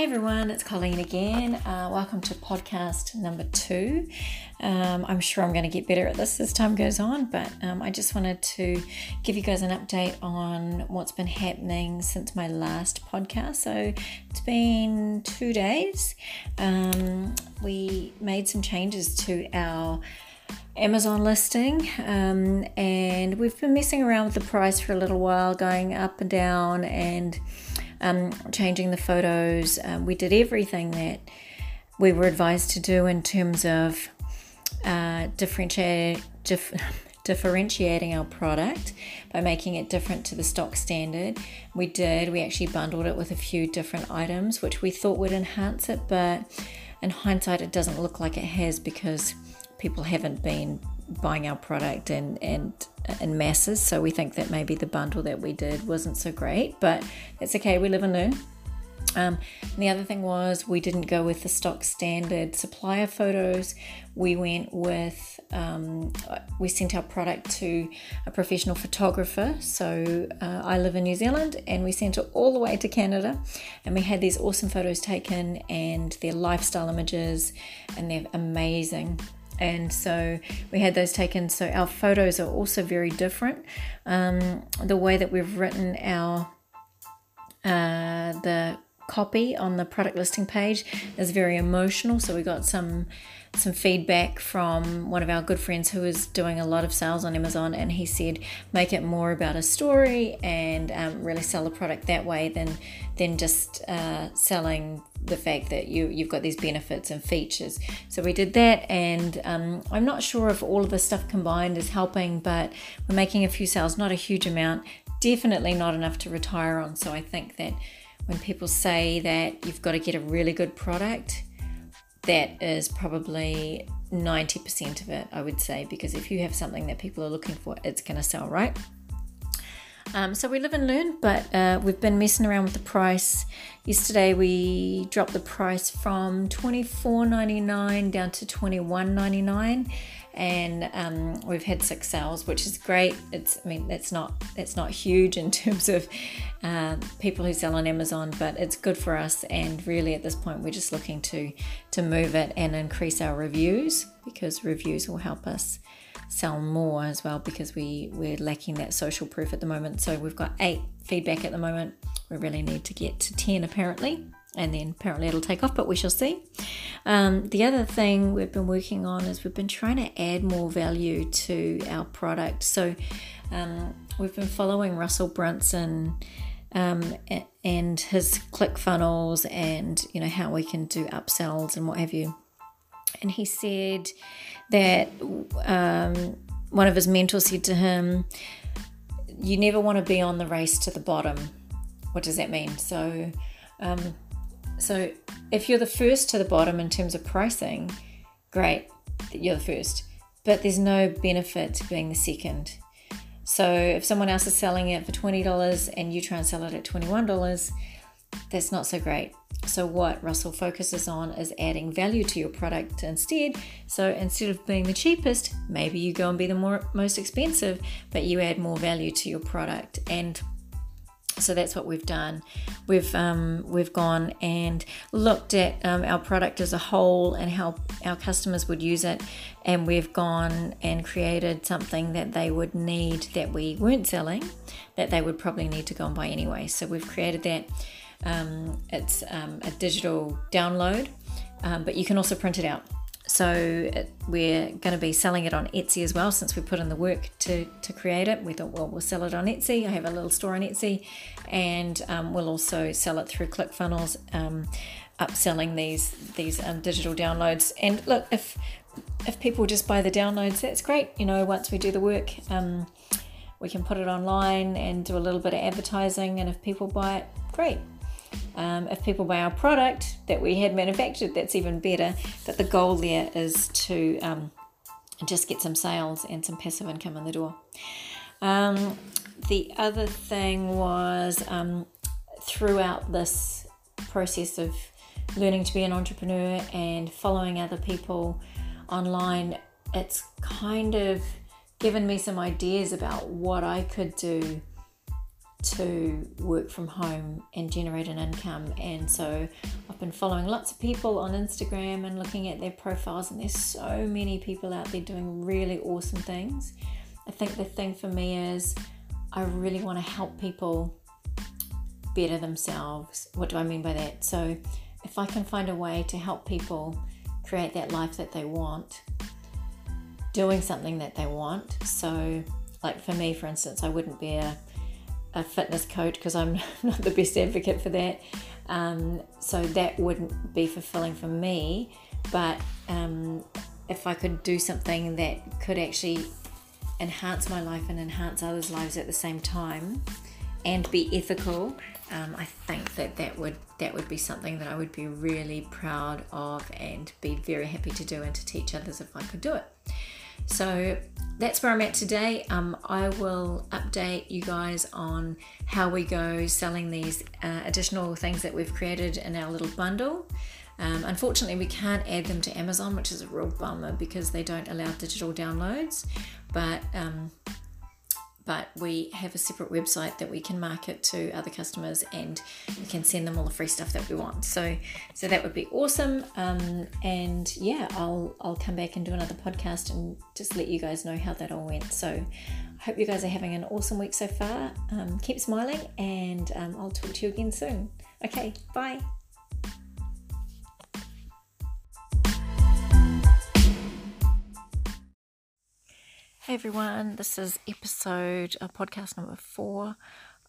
Hey everyone, it's Colleen again. Uh, welcome to podcast number two. Um, I'm sure I'm going to get better at this as time goes on, but um, I just wanted to give you guys an update on what's been happening since my last podcast. So it's been two days. Um, we made some changes to our Amazon listing, um, and we've been messing around with the price for a little while, going up and down, and um, changing the photos. Um, we did everything that we were advised to do in terms of uh, dif- differentiating our product by making it different to the stock standard. We did, we actually bundled it with a few different items, which we thought would enhance it, but in hindsight, it doesn't look like it has because people haven't been buying our product and and in masses. So we think that maybe the bundle that we did wasn't so great, but it's okay. We live and learn. Um, and the other thing was we didn't go with the stock standard supplier photos. We went with um, we sent our product to a professional photographer. So uh, I live in New Zealand, and we sent it all the way to Canada, and we had these awesome photos taken, and their lifestyle images, and they're amazing and so we had those taken. So our photos are also very different. Um, the way that we've written our uh, the copy on the product listing page is very emotional. So we got some some feedback from one of our good friends who is doing a lot of sales on Amazon, and he said make it more about a story and um, really sell the product that way than than just uh, selling the fact that you you've got these benefits and features. So we did that, and um, I'm not sure if all of the stuff combined is helping, but we're making a few sales, not a huge amount, definitely not enough to retire on. So I think that when people say that you've got to get a really good product that is probably 90% of it, I would say, because if you have something that people are looking for, it's going to sell, right? Um, so we live and learn, but uh, we've been messing around with the price. Yesterday we dropped the price from twenty four ninety nine down to twenty one ninety nine, and um, we've had six sales, which is great. It's I mean that's not that's not huge in terms of uh, people who sell on Amazon, but it's good for us. And really, at this point, we're just looking to to move it and increase our reviews because reviews will help us sell more as well because we we're lacking that social proof at the moment. So we've got eight feedback at the moment. We really need to get to ten apparently and then apparently it'll take off, but we shall see. Um, the other thing we've been working on is we've been trying to add more value to our product. So um, we've been following Russell Brunson um, and his ClickFunnels and you know how we can do upsells and what have you. And he said that um, one of his mentors said to him, "You never want to be on the race to the bottom." What does that mean? So um, so if you're the first to the bottom in terms of pricing, great, you're the first. But there's no benefit to being the second. So if someone else is selling it for $20 and you try and sell it at $21, that's not so great. So, what Russell focuses on is adding value to your product instead. So, instead of being the cheapest, maybe you go and be the more, most expensive, but you add more value to your product. And so that's what we've done. We've um, we've gone and looked at um, our product as a whole and how our customers would use it, and we've gone and created something that they would need that we weren't selling, that they would probably need to go and buy anyway. So we've created that. Um, it's um, a digital download, um, but you can also print it out. So we're going to be selling it on Etsy as well since we put in the work to, to create it. We thought, well, we'll sell it on Etsy. I have a little store on Etsy, and um, we'll also sell it through ClickFunnels, um, upselling these these um, digital downloads. And look, if if people just buy the downloads, that's great. You know, once we do the work, um, we can put it online and do a little bit of advertising. And if people buy it, great. Um, if people buy our product that we had manufactured, that's even better. But the goal there is to um, just get some sales and some passive income in the door. Um, the other thing was um, throughout this process of learning to be an entrepreneur and following other people online, it's kind of given me some ideas about what I could do to work from home and generate an income. And so I've been following lots of people on Instagram and looking at their profiles, and there's so many people out there doing really awesome things. I think the thing for me is I really want to help people better themselves. What do I mean by that? So, if I can find a way to help people create that life that they want, doing something that they want. So, like for me, for instance, I wouldn't be a, a fitness coach because I'm not the best advocate for that. Um, so, that wouldn't be fulfilling for me. But um, if I could do something that could actually enhance my life and enhance others' lives at the same time and be ethical um, I think that that would that would be something that I would be really proud of and be very happy to do and to teach others if I could do it. So that's where I'm at today. Um, I will update you guys on how we go selling these uh, additional things that we've created in our little bundle. Um, unfortunately, we can't add them to Amazon, which is a real bummer because they don't allow digital downloads. But um, but we have a separate website that we can market to other customers and we can send them all the free stuff that we want. So so that would be awesome. Um, and yeah i'll i'll come back and do another podcast and just let you guys know how that all went. So i hope you guys are having an awesome week so far. Um, keep smiling and um, i'll talk to you again soon. Okay bye Hey everyone, this is episode uh, podcast number four.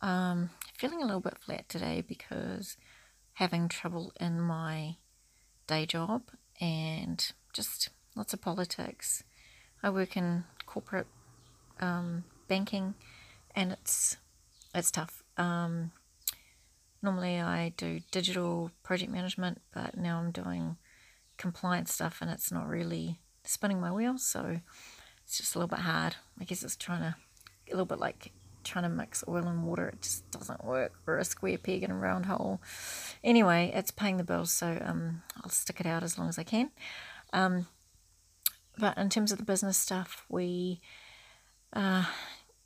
Um, feeling a little bit flat today because having trouble in my day job and just lots of politics. I work in corporate um, banking and it's it's tough. Um, normally I do digital project management, but now I'm doing compliance stuff and it's not really spinning my wheels. So it's just a little bit hard. I guess it's trying to, a little bit like trying to mix oil and water. It just doesn't work. Or a square peg in a round hole. Anyway, it's paying the bills, so um, I'll stick it out as long as I can. Um, but in terms of the business stuff, we uh,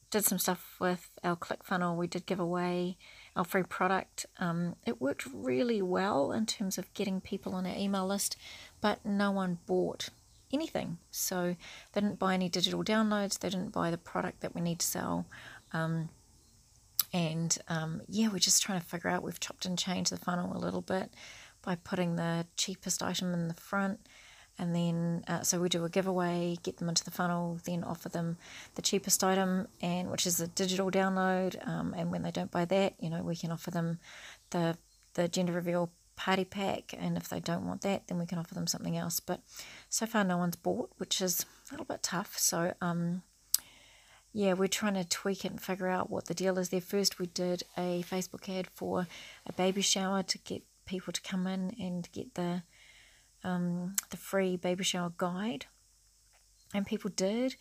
did some stuff with our ClickFunnels. We did give away our free product. Um, it worked really well in terms of getting people on our email list, but no one bought anything. So they didn't buy any digital downloads, they didn't buy the product that we need to sell. Um, and um, yeah, we're just trying to figure out. We've chopped and changed the funnel a little bit by putting the cheapest item in the front. And then, uh, so we do a giveaway, get them into the funnel, then offer them the cheapest item, and which is a digital download. Um, and when they don't buy that, you know, we can offer them the the gender reveal party pack, and if they don't want that, then we can offer them something else. But so far, no one's bought, which is a little bit tough. So, um, yeah, we're trying to tweak it and figure out what the deal is there. First, we did a Facebook ad for a baby shower to get people to come in and get the um, the free baby shower guide, and people did.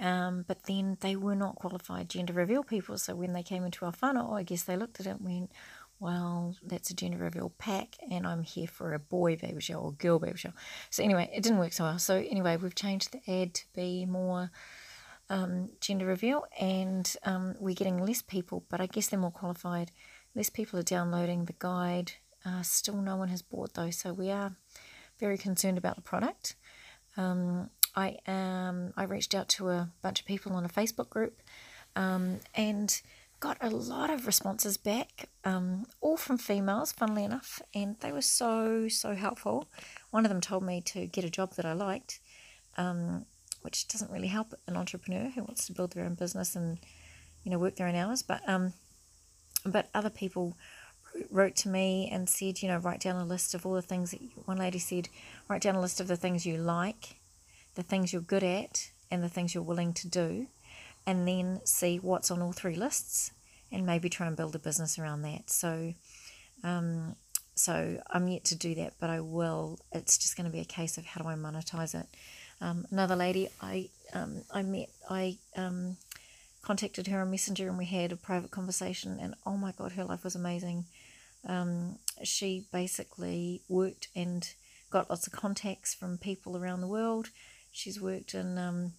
Um, but then they were not qualified gender reveal people. So when they came into our funnel, I guess they looked at it and went, well, that's a gender reveal pack, and I'm here for a boy baby shower or girl baby shower. So, anyway, it didn't work so well. So, anyway, we've changed the ad to be more um, gender reveal, and um, we're getting less people, but I guess they're more qualified. Less people are downloading the guide. Uh, still, no one has bought those, so we are very concerned about the product. Um, I um, I reached out to a bunch of people on a Facebook group, um, and got a lot of responses back, um, all from females, funnily enough, and they were so, so helpful. One of them told me to get a job that I liked, um, which doesn't really help an entrepreneur who wants to build their own business and, you know, work their own hours. But, um, but other people wrote to me and said, you know, write down a list of all the things that you, one lady said, write down a list of the things you like, the things you're good at, and the things you're willing to do and then see what's on all three lists and maybe try and build a business around that. So, um, so I'm yet to do that, but I will. It's just going to be a case of how do I monetize it. Um, another lady I um, I met, I um, contacted her on Messenger and we had a private conversation, and oh my god, her life was amazing. Um, she basically worked and got lots of contacts from people around the world. She's worked in um,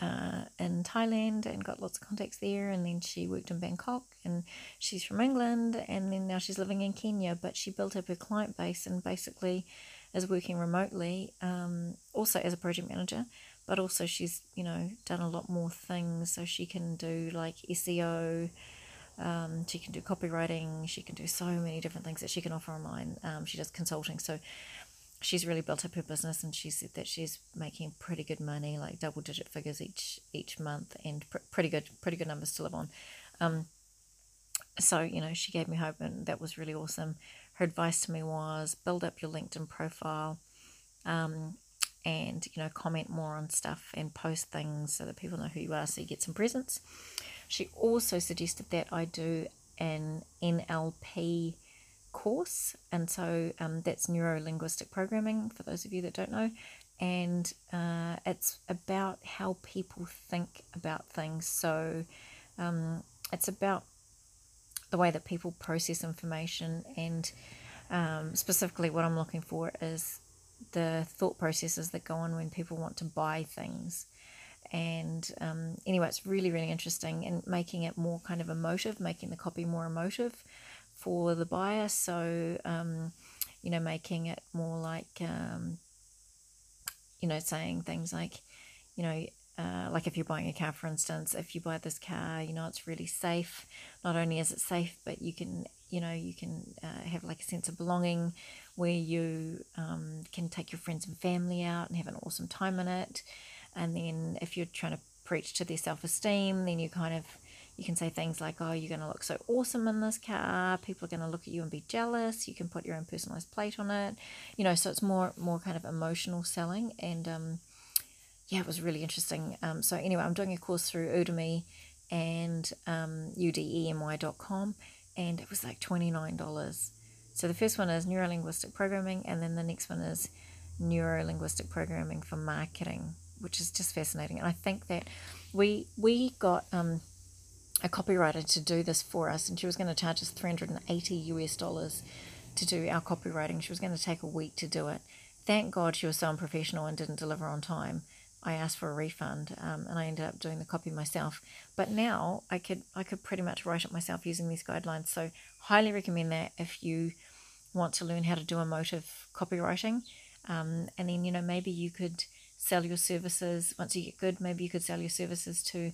uh, in Thailand and got lots of contacts there. And then she worked in Bangkok and she's from England. And then now she's living in Kenya. But she built up her client base and basically is working remotely, um, also as a project manager. But also, she's you know done a lot more things, so she can do like SEO, um, she can do copywriting, she can do so many different things that she can offer online. Um, she does consulting, so she's really built up her business and she said that she's making pretty good money like double digit figures each each month and pr- pretty good pretty good numbers to live on. Um, so you know she gave me hope and that was really awesome. Her advice to me was build up your linkedin profile um, and you know comment more on stuff and post things so that people know who you are so you get some presence she also suggested that i do an nlp course, and so um, that's neuro linguistic programming for those of you that don't know. And uh, it's about how people think about things. So um, it's about the way that people process information, and um, specifically, what I'm looking for is the thought processes that go on when people want to buy things. And um, anyway, it's really, really interesting and making it more kind of emotive, making the copy more emotive for the buyer. So, um, you know, making it more like, um, you know, saying things like, you know, uh, like if you're buying a car, for instance, if you buy this car, you know, it's really safe. Not only is it safe, but you can, you know, you can uh, have like a sense of belonging where you um, can take your friends and family out and have an awesome time in it. And then if you're trying to preach to their self esteem, then you kind of you can say things like, oh, you're going to look so awesome in this car. People are going to look at you and be jealous. You can put your own personalized plate on it. You know, so it's more more kind of emotional selling. And um, yeah, it was really interesting. Um, so anyway, I'm doing a course through Udemy and um, udemy.com, and it was like $29. So the first one is neuro-linguistic programming, and then the next one is neuro-linguistic programming for marketing, which is just fascinating. And I think that we we got um, a copywriter to do this for us, and she was going to charge us 380 US dollars to do our copywriting. She was going to take a week to do it. Thank God she was so unprofessional and didn't deliver on time. I asked for a refund, um, and I ended up doing the copy myself. But now I could I could pretty much write it myself using these guidelines. So highly recommend that if you want to learn how to do emotive copywriting, um, and then you know maybe you could sell your services once you get good. Maybe you could sell your services to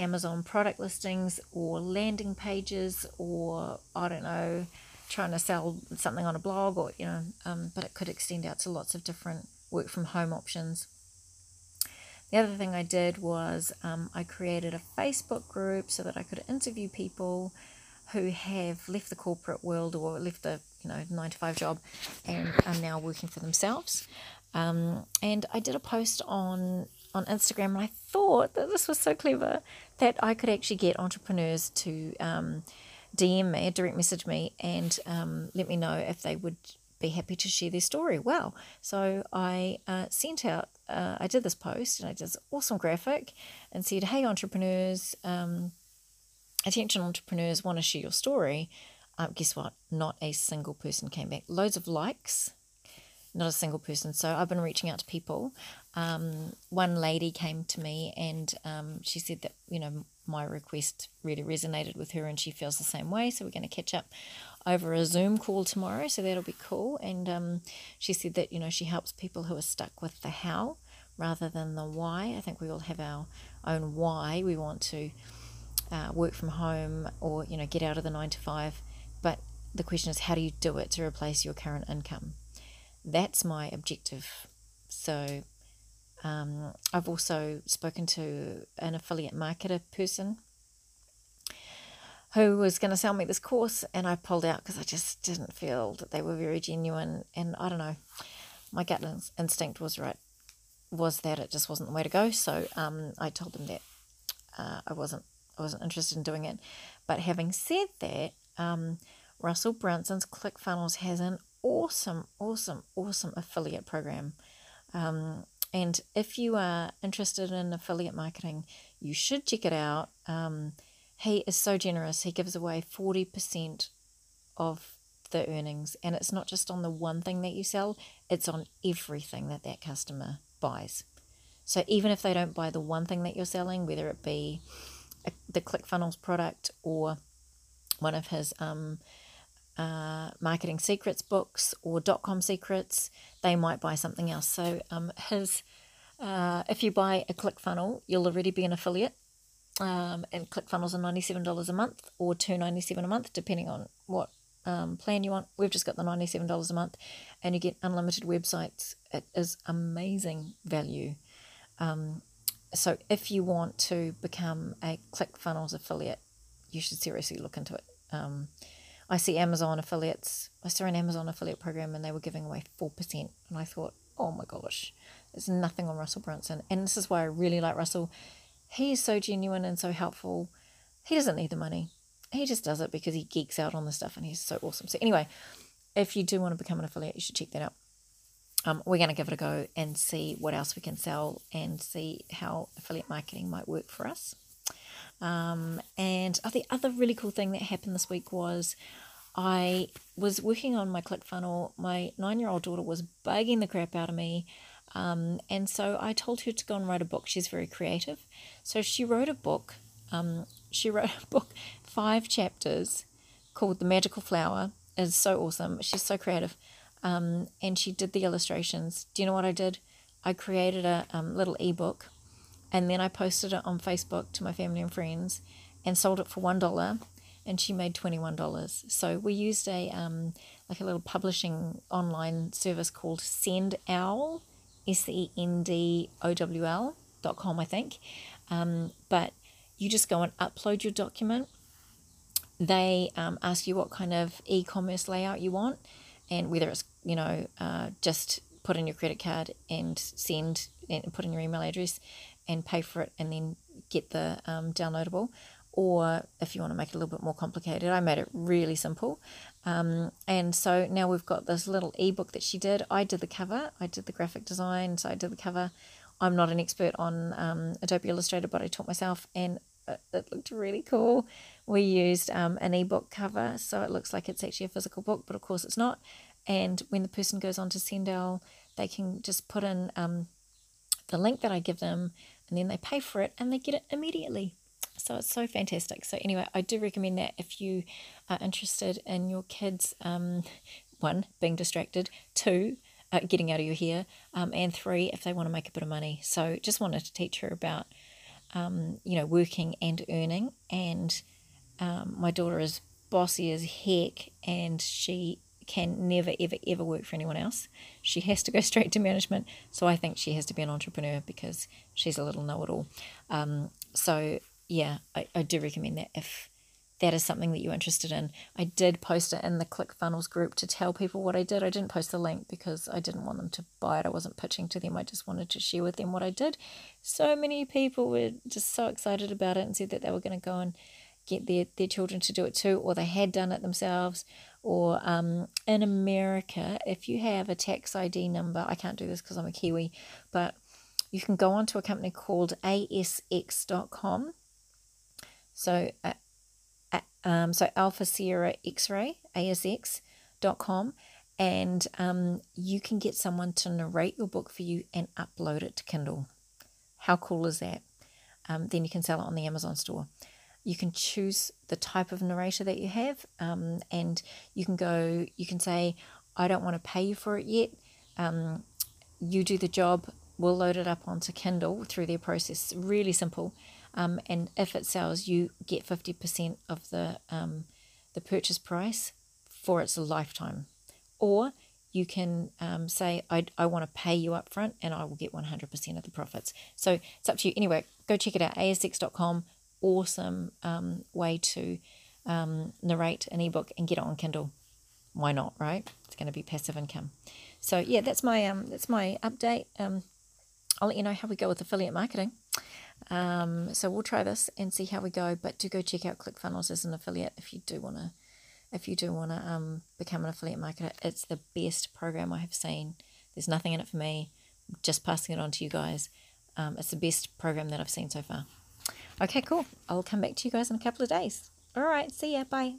Amazon product listings or landing pages or I don't know, trying to sell something on a blog or you know, um, but it could extend out to lots of different work from home options. The other thing I did was um, I created a Facebook group so that I could interview people who have left the corporate world or left the you know nine to five job and are now working for themselves. Um, and I did a post on on Instagram, and I thought that this was so clever that I could actually get entrepreneurs to um, DM me, direct message me, and um, let me know if they would be happy to share their story. Wow! So I uh, sent out, uh, I did this post, and I did this awesome graphic, and said, "Hey entrepreneurs, um, attention entrepreneurs, want to share your story." Um, guess what? Not a single person came back. Loads of likes, not a single person. So I've been reaching out to people. Um, one lady came to me and um, she said that, you know, my request really resonated with her and she feels the same way. So we're going to catch up over a Zoom call tomorrow. So that'll be cool. And um, she said that, you know, she helps people who are stuck with the how rather than the why. I think we all have our own why. We want to uh, work from home or, you know, get out of the nine to five. But the question is, how do you do it to replace your current income? that's my objective. So um, I've also spoken to an affiliate marketer person who was going to sell me this course, and I pulled out because I just didn't feel that they were very genuine. And I don't know, my gut instinct was right, was that it just wasn't the way to go. So um, I told them that uh, I wasn't, I wasn't interested in doing it. But having said that, um, Russell Brunson's ClickFunnels has an awesome, awesome, awesome affiliate program. Um, and if you are interested in affiliate marketing, you should check it out. Um, he is so generous. He gives away 40% of the earnings. And it's not just on the one thing that you sell, it's on everything that that customer buys. So even if they don't buy the one thing that you're selling, whether it be a, the ClickFunnels product or one of his um, uh, marketing secrets books or dot com secrets, they might buy something else. So um, his, uh, if you buy a ClickFunnel, you'll already be an affiliate. Um, and ClickFunnels are ninety seven dollars a month or two ninety seven a month, depending on what um, plan you want. We've just got the ninety seven dollars a month, and you get unlimited websites. It is amazing value. Um, so if you want to become a ClickFunnels affiliate, you should seriously look into it. Um, I see Amazon affiliates. I saw an Amazon affiliate program and they were giving away 4%. And I thought, oh my gosh, there's nothing on Russell Brunson. And this is why I really like Russell. He is so genuine and so helpful. He doesn't need the money. He just does it because he geeks out on the stuff and he's so awesome. So, anyway, if you do want to become an affiliate, you should check that out. Um, we're going to give it a go and see what else we can sell and see how affiliate marketing might work for us. Um, and oh, the other really cool thing that happened this week was I was working on my ClickFunnel. My nine year old daughter was bugging the crap out of me. Um, and so I told her to go and write a book. She's very creative. So she wrote a book. Um, she wrote a book, five chapters, called The Magical Flower. It's so awesome. She's so creative. Um, and she did the illustrations. Do you know what I did? I created a um, little ebook and then I posted it on Facebook to my family and friends and sold it for one dollar and she made $21 so we used a um, like a little publishing online service called sendowl s-e-n-d-o-w-l dot com i think. Um, but you just go and upload your document. They um, ask you what kind of e-commerce layout you want and whether it's you know uh, just put in your credit card and send and put in your email address and pay for it and then get the um, downloadable. Or if you want to make it a little bit more complicated, I made it really simple. Um, and so now we've got this little ebook that she did. I did the cover, I did the graphic design, so I did the cover. I'm not an expert on um, Adobe Illustrator, but I taught myself and it, it looked really cool. We used um, an ebook cover, so it looks like it's actually a physical book, but of course it's not. And when the person goes on to Sendowl, they can just put in um, the link that I give them and then they pay for it and they get it immediately. So it's so fantastic. So, anyway, I do recommend that if you are interested in your kids, um, one, being distracted, two, uh, getting out of your hair, um, and three, if they want to make a bit of money. So, just wanted to teach her about, um, you know, working and earning. And um, my daughter is bossy as heck, and she can never, ever, ever work for anyone else. She has to go straight to management. So I think she has to be an entrepreneur because she's a little know it all. Um, so, yeah, I, I do recommend that if that is something that you're interested in. I did post it in the ClickFunnels group to tell people what I did. I didn't post the link because I didn't want them to buy it. I wasn't pitching to them. I just wanted to share with them what I did. So many people were just so excited about it and said that they were going to go and get their, their children to do it too, or they had done it themselves, or um, in America, if you have a tax ID number, I can't do this because I'm a Kiwi, but you can go onto a company called ASX.com. So, uh, uh, um, so Alpha Sierra X-ray ASX.com, and um, you can get someone to narrate your book for you and upload it to Kindle. How cool is that? Um, then you can sell it on the Amazon store you can choose the type of narrator that you have um, and you can go you can say i don't want to pay you for it yet. Um, you do the job we'll load it up onto kindle through their process. Really simple. Um, and if it sells you get 50% of the um, the purchase price for its lifetime. Or you can um, say I, I want to pay you up front and i will get 100% of the profits. So it's up to you. Anyway go check it out asx.com awesome um, way to um, narrate an ebook and get it on Kindle. Why not, right? It's going to be passive income. So yeah, that's my um, that's my update. Um, I'll let you know how we go with affiliate marketing. Um, so we'll try this and see how we go. But do go check out ClickFunnels as an affiliate if you do want to if you do want to um, become an affiliate marketer. It's the best program I have seen. There's nothing in it for me. just passing it on to you guys. Um, it's the best program that I've seen so far. Okay, cool. I'll come back to you guys in a couple of days. All right, see ya. Bye.